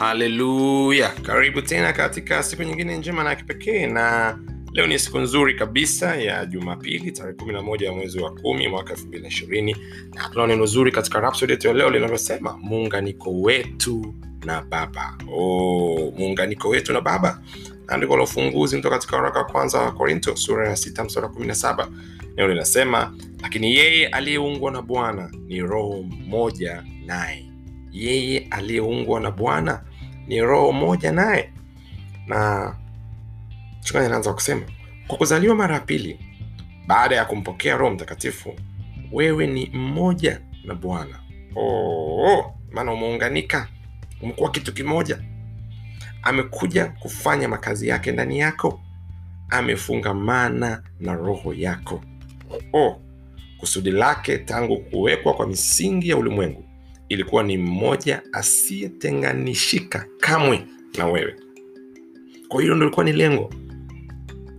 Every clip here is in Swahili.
haleluya karibu tena katika siku nyingine njema na kipekee na leo ni siku nzuri kabisa ya jumapili tarehe 11 ya mwezi wa kumi mwaka 2020 na tuna neno zuri katika rapsod yetu ya leo linalosema muunganiko wetu na baba. Oh, muunganiko wetu na baba. Andiko la ufunguzi kutoka katika waraka wa kwanza wa korinto sura ya 6 msara 17 neno linasema lakini yeye aliyeungwa na bwana ni roho mmoja naye. Yeye aliyeungwa na bwana ni roho moja naye. Na mchungaji anaanza kusema kwa kuzaliwa mara ya pili baada ya kumpokea roho mtakatifu wewe ni mmoja na bwana. Oh, maana umeunganika umekuwa kitu kimoja. Amekuja kufanya makazi yake ndani yako amefungamana na roho yako. Oh, kusudi lake tangu kuwekwa kwa misingi ya ulimwengu ilikuwa ni mmoja asiyetenganishika kamwe na wewe. Kwa hiyo ndo ilikuwa ni lengo.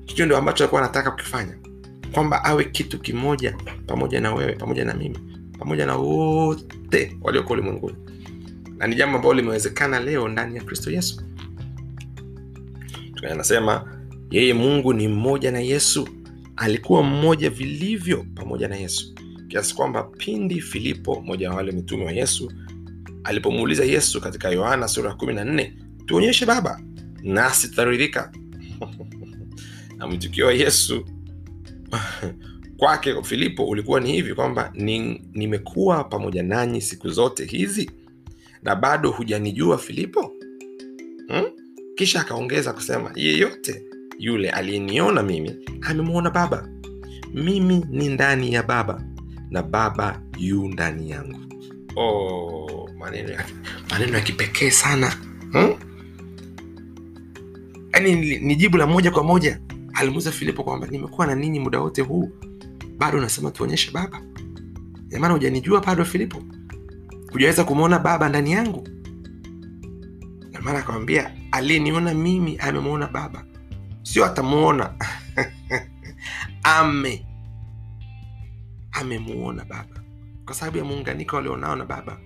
Hicho ndio ambacho alikuwa anataka kukifanya. Kwamba awe kitu kimoja pamoja na wewe pamoja na mimi pamoja na wote walioko ulimwenguni. Na ni jambo ambalo limewezekana leo ndani ya kristo yesu. Anasema yeye mungu ni mmoja na yesu. Alikuwa mmoja vilivyo pamoja na yesu kiasi kwamba pindi filipo mmoja wa wale mitume wa yesu alipomuuliza yesu katika yohana sura ya 14 tuonyeshe baba nasi tutaridhika? Na mwitikio wa yesu kwake filipo ulikuwa ni hivi kwamba ni, nimekuwa pamoja nanyi siku zote hizi na bado hujanijua filipo? Hmm? kisha akaongeza kusema yeyote yule aliyeniona mimi amemwona baba. Mimi ni ndani ya baba na baba yu ndani yangu. Oh, maneno ya, maneno ya kipekee sana. Hmm? yaani ni, jibu la moja kwa moja. Alimuuza filipo kwamba nimekuwa na ninyi muda wote huu. Bado unasema tuonyeshe baba? Maana hujanijua bado filipo? Hujaweza kumwona baba ndani yangu? Namaana akamwambia aliyeniona mimi amemwona baba. Sio atamwona ame amemuona baba. Kwa sababu ya muunganiko walionao na baba.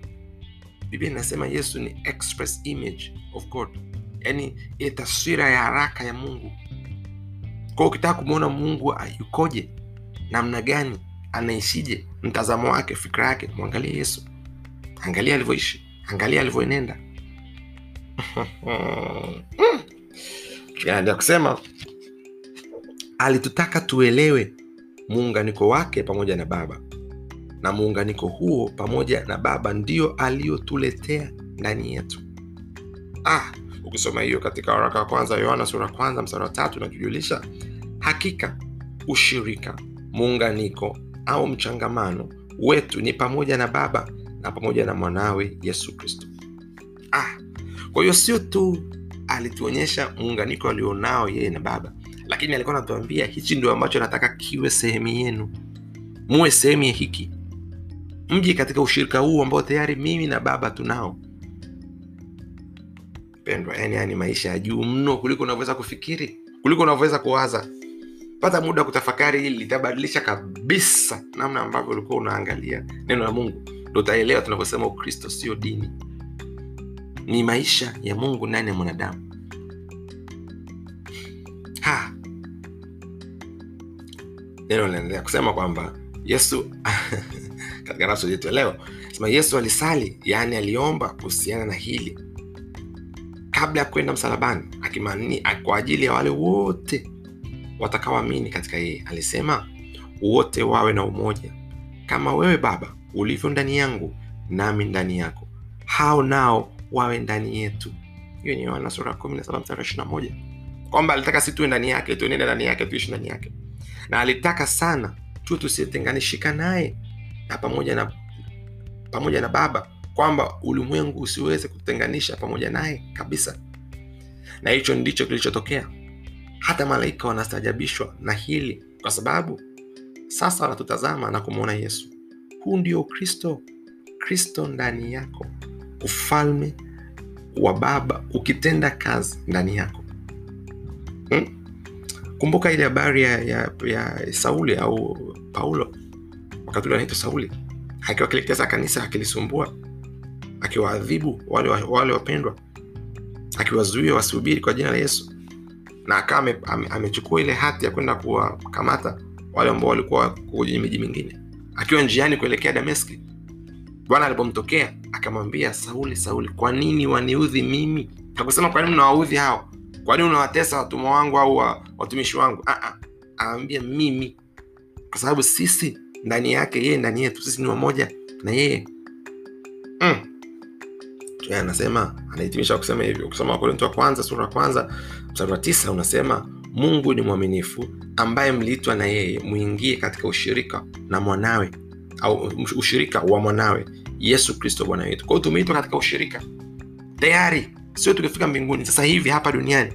Biblia inasema yesu ni express image of god. Yaani ile taswira ya haraka ya mungu. Kwao ukitaka kumwona mungu yukoje? Namna gani? Anaishije? Mtazamo wake fikra yake. Mwangalie yesu. Angalia alivyoishi. Angalia alivyoenenda ya kusema alitutaka tuelewe muunganiko wake pamoja na baba. Na muunganiko huo pamoja na baba ndio aliyotuletea ndani yetu. Ah, ukisoma hiyo katika waraka wa kwanza yohana sura kwanza msara wa tatu inatujulisha hakika ushirika muunganiko au mchangamano wetu ni pamoja na baba na pamoja na mwanawe yesu kristo. Ah, kwa hiyo sio tu alituonyesha muunganiko alionao yeye na baba lakini alikuwa anatuambia hichi ndio ambacho nataka kiwe sehemu yenu. Muwe sehemu ya hiki. Mji katika ushirika huu ambao tayari mimi na baba tunao. Pendwa yani yani maisha ya juu mno kuliko unavyoweza kufikiri kuliko unavyoweza kuwaza. Pata muda wa kutafakari hili litabadilisha kabisa namna ambavyo ulikuwa unaangalia neno la mungu. Ndo utaelewa tunavyosema ukristo sio dini. Ni maisha ya mungu ndani ya mwanadamu neno linaendelea kusema kwamba yesu katika nafsi yetu leo sema yesu alisali yaani aliomba kuhusiana na hili. Kabla ya kwenda msalabani akimani kwa ajili ya wale wote watakaoamini katika yeye alisema wote wawe na umoja. Kama wewe baba ulivyo ndani yangu nami ndani yako hao nao wawe ndani yetu. Hiyo ni yohana sura ya 17 mstari 21 kwamba alitaka si tuwe ndani yake tuenende ndani yake tuishi ndani yake na alitaka sana tuwe tusitenganishika naye na pamoja na pamoja na baba kwamba ulimwengu usiweze kutenganisha pamoja naye kabisa. Na hicho ndicho kilichotokea. Hata malaika wanastaajabishwa na hili kwa sababu sasa wanatutazama na kumwona yesu. Huu ndio ukristo kristo ndani yako ufalme wa baba ukitenda kazi ndani yako. Hmm? Kumbuka ile habari ya, ya, ya sauli au paulo. Wakati ule anaitwa sauli akiwa kilitesa kanisa akilisumbua akiwaadhibu wale, wale wapendwa akiwazuia wasihubiri kwa jina la yesu. Na akawa ame- ame- amechukua ile hati ya kwenda kuwakamata wale ambao walikuwa kwenye miji mingine. Akiwa njiani kuelekea dameski bwana alipomtokea akamwambia sauli sauli kwa nini waniudhi mimi? Hakusema kwa nini unawaudhi hao kwa nini unawatesa watumwa wangu au watumishi wangu? Ah. aambia mimi. Kwa sababu sisi ndani yake yeye ndani yetu sisi ni wamoja na yeye. Mm. Anasema anahitimisha kusema hivyo. Ukisoma wakorinto wa kwanza sura ya kwanza mstari wa tisa unasema mungu ni mwaminifu ambaye mliitwa na yeye mwingie katika ushirika na mwanawe au ushirika wa mwanawe yesu kristo bwana wetu. Kwao tumeitwa katika ushirika. Tayari sio tukifika mbinguni sasa hivi hapa duniani.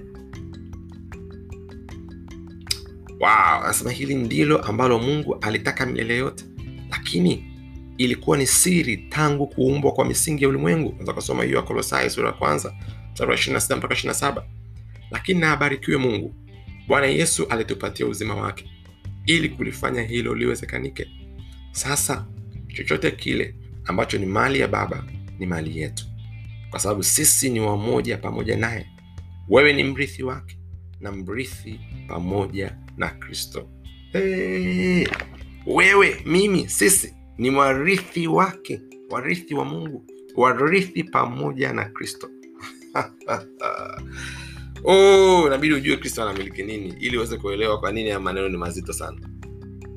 Wow, anasema hili ndilo ambalo mungu alitaka milele yote. Lakini ilikuwa ni siri tangu kuumbwa kwa misingi ya ulimwengu. Unaweza kusoma hiyo ya sura ya kwanza mstari wa 26 mpaka 27 lakini na abarikiwe mungu. Bwana yesu alitupatia uzima wake ili kulifanya hilo liwezekanike. Sasa chochote kile ambacho ni mali ya baba ni mali yetu kwa sababu sisi ni wamoja pamoja naye. Wewe ni mrithi wake na mrithi pamoja na kristo. Hey, wewe mimi sisi ni warithi wake warithi wa mungu warithi pamoja na kristo. Oh, inabidi ujue kristo anamiliki nini ili uweze kuelewa kwa nini haya maneno ni mazito sana.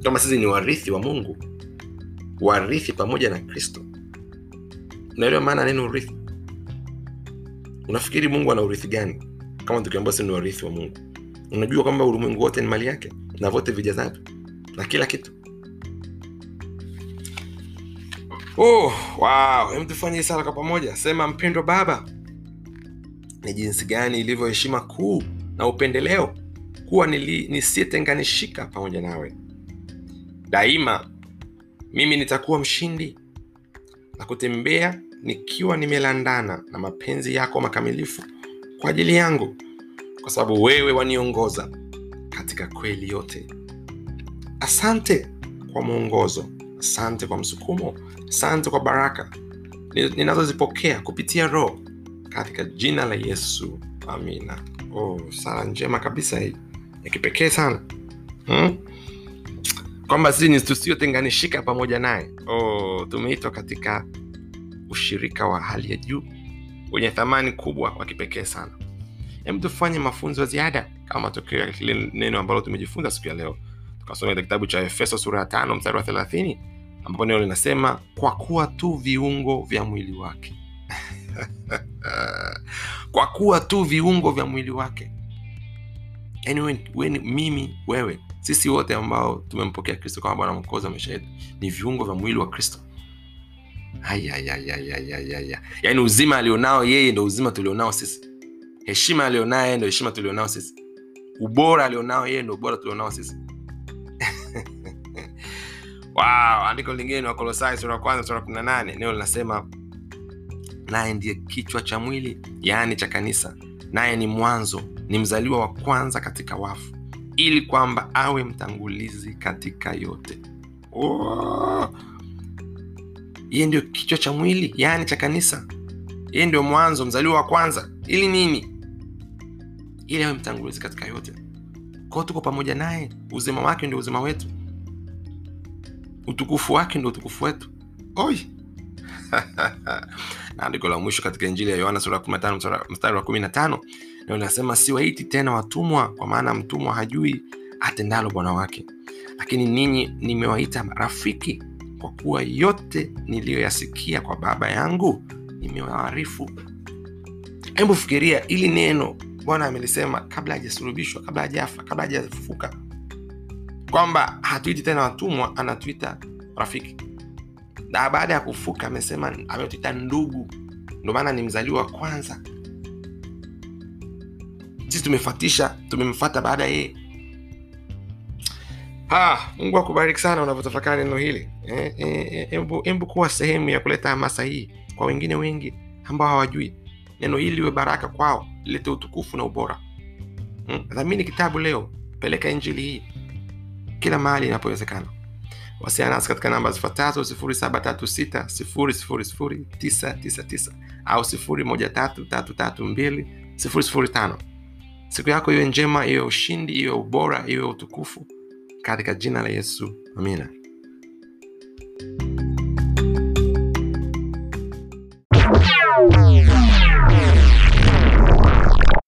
Kama sisi ni warithi wa mungu warithi pamoja na kristo. Unaelewa maana neno urithi unafikiri mungu ana urithi gani? Kama tukiambia si ni warithi wa mungu. Unajua kwamba ulimwengu wote ni mali yake na vote vijazavyo na kila kitu. Oh, wow. Hem kwa pamoja. Sema mpendwa baba ni jinsi gani ilivyo heshima kuu na upendeleo kuwa nisiyetenganishika pamoja nawe. Daima mimi nitakuwa mshindi na kutembea nikiwa nimelandana na mapenzi yako makamilifu kwa ajili yangu kwa sababu wewe waniongoza katika kweli yote. Asante kwa mwongozo asante kwa msukumo asante kwa baraka ninazozipokea kupitia roho katika jina la yesu. Amina. Oh, sala njema kabisa hii ya kipekee sana. Hmm? kwamba sisi ni tusiotenganishika pamoja naye. Oh, tumeitwa katika ushirika wa hali ya juu wenye thamani kubwa wa kipekee sana. Hebu tufanye mafunzo ya ziada kama matokeo ya kile neno ambalo tumejifunza siku ya leo. Tukasoma katika kitabu cha efeso sura ya tano mstari wa thelathini ambapo neno linasema kwa kuwa tu viungo vya mwili wake. Kwa kuwa tu viungo vya mwili wake. Yaani mimi wewe sisi wote ambao tumempokea kristo kama bwana mkozi wa maisha yetu ni viungo vya mwili wa kristo Ayayayayayayaya. yaani uzima alionao yeye ndo uzima tulionao sisi. Heshima alionao ndo heshima tulionao sisi. Ubora alionao yeye ndo ubora tulionao sisi. Wow, andiko lingine ni wakolosai sura kwanza sura kumi na nane. Neno linasema naye ndiye kichwa cha mwili yaani cha kanisa. Naye ni mwanzo ni mzaliwa wa kwanza katika wafu ili kwamba awe mtangulizi katika yote. Oh. Yeye ndio kichwa cha mwili yaani cha kanisa. Yeye ndio mwanzo mzaliwa wa kwanza. Ili nini? Ili awe mtangulizi katika yote. Kwao tuko pamoja naye. Uzima wake ndio uzima wetu. Utukufu wake ndio utukufu wetu. Oi! Andiko la mwisho katika injili ya yohana sura ya 15 mstari- mstari wa 15 ndio linasema siwaiti tena watumwa kwa maana mtumwa hajui atendalo bwana wake. Lakini ninyi nimewaita rafiki kwa kuwa yote niliyoyasikia kwa baba yangu nimewaarifu. Hebu fikiria ili neno bwana amelisema kabla hajasulubishwa kabla hajafa kabla hajafufuka. Kwamba hatuiti tena watumwa anatuita rafiki. Na baada ya kufuka amesema ametuita ndugu. Ndio maana ni mzaliwa wa kwanza. Sisi tumefatisha tumemfata baada ya yeye Ah, mungu akubariki sana unavyotafakari neno hili Eh, eh, eh, hebu hebu kuwa sehemu ya kuleta hamasa hii kwa wengine wengi ambao hawajui neno hili liwe baraka kwao lilete utukufu na ubora mm? dhamini kitabu leo peleka injili hii kila mahali inapowezekana Wasiliana nasi katika namba zifuatazo 0736000999 au 0133320005. siku yako iwe njema iwe ushindi iwe ubora iwe utukufu katika jina la yesu. Amina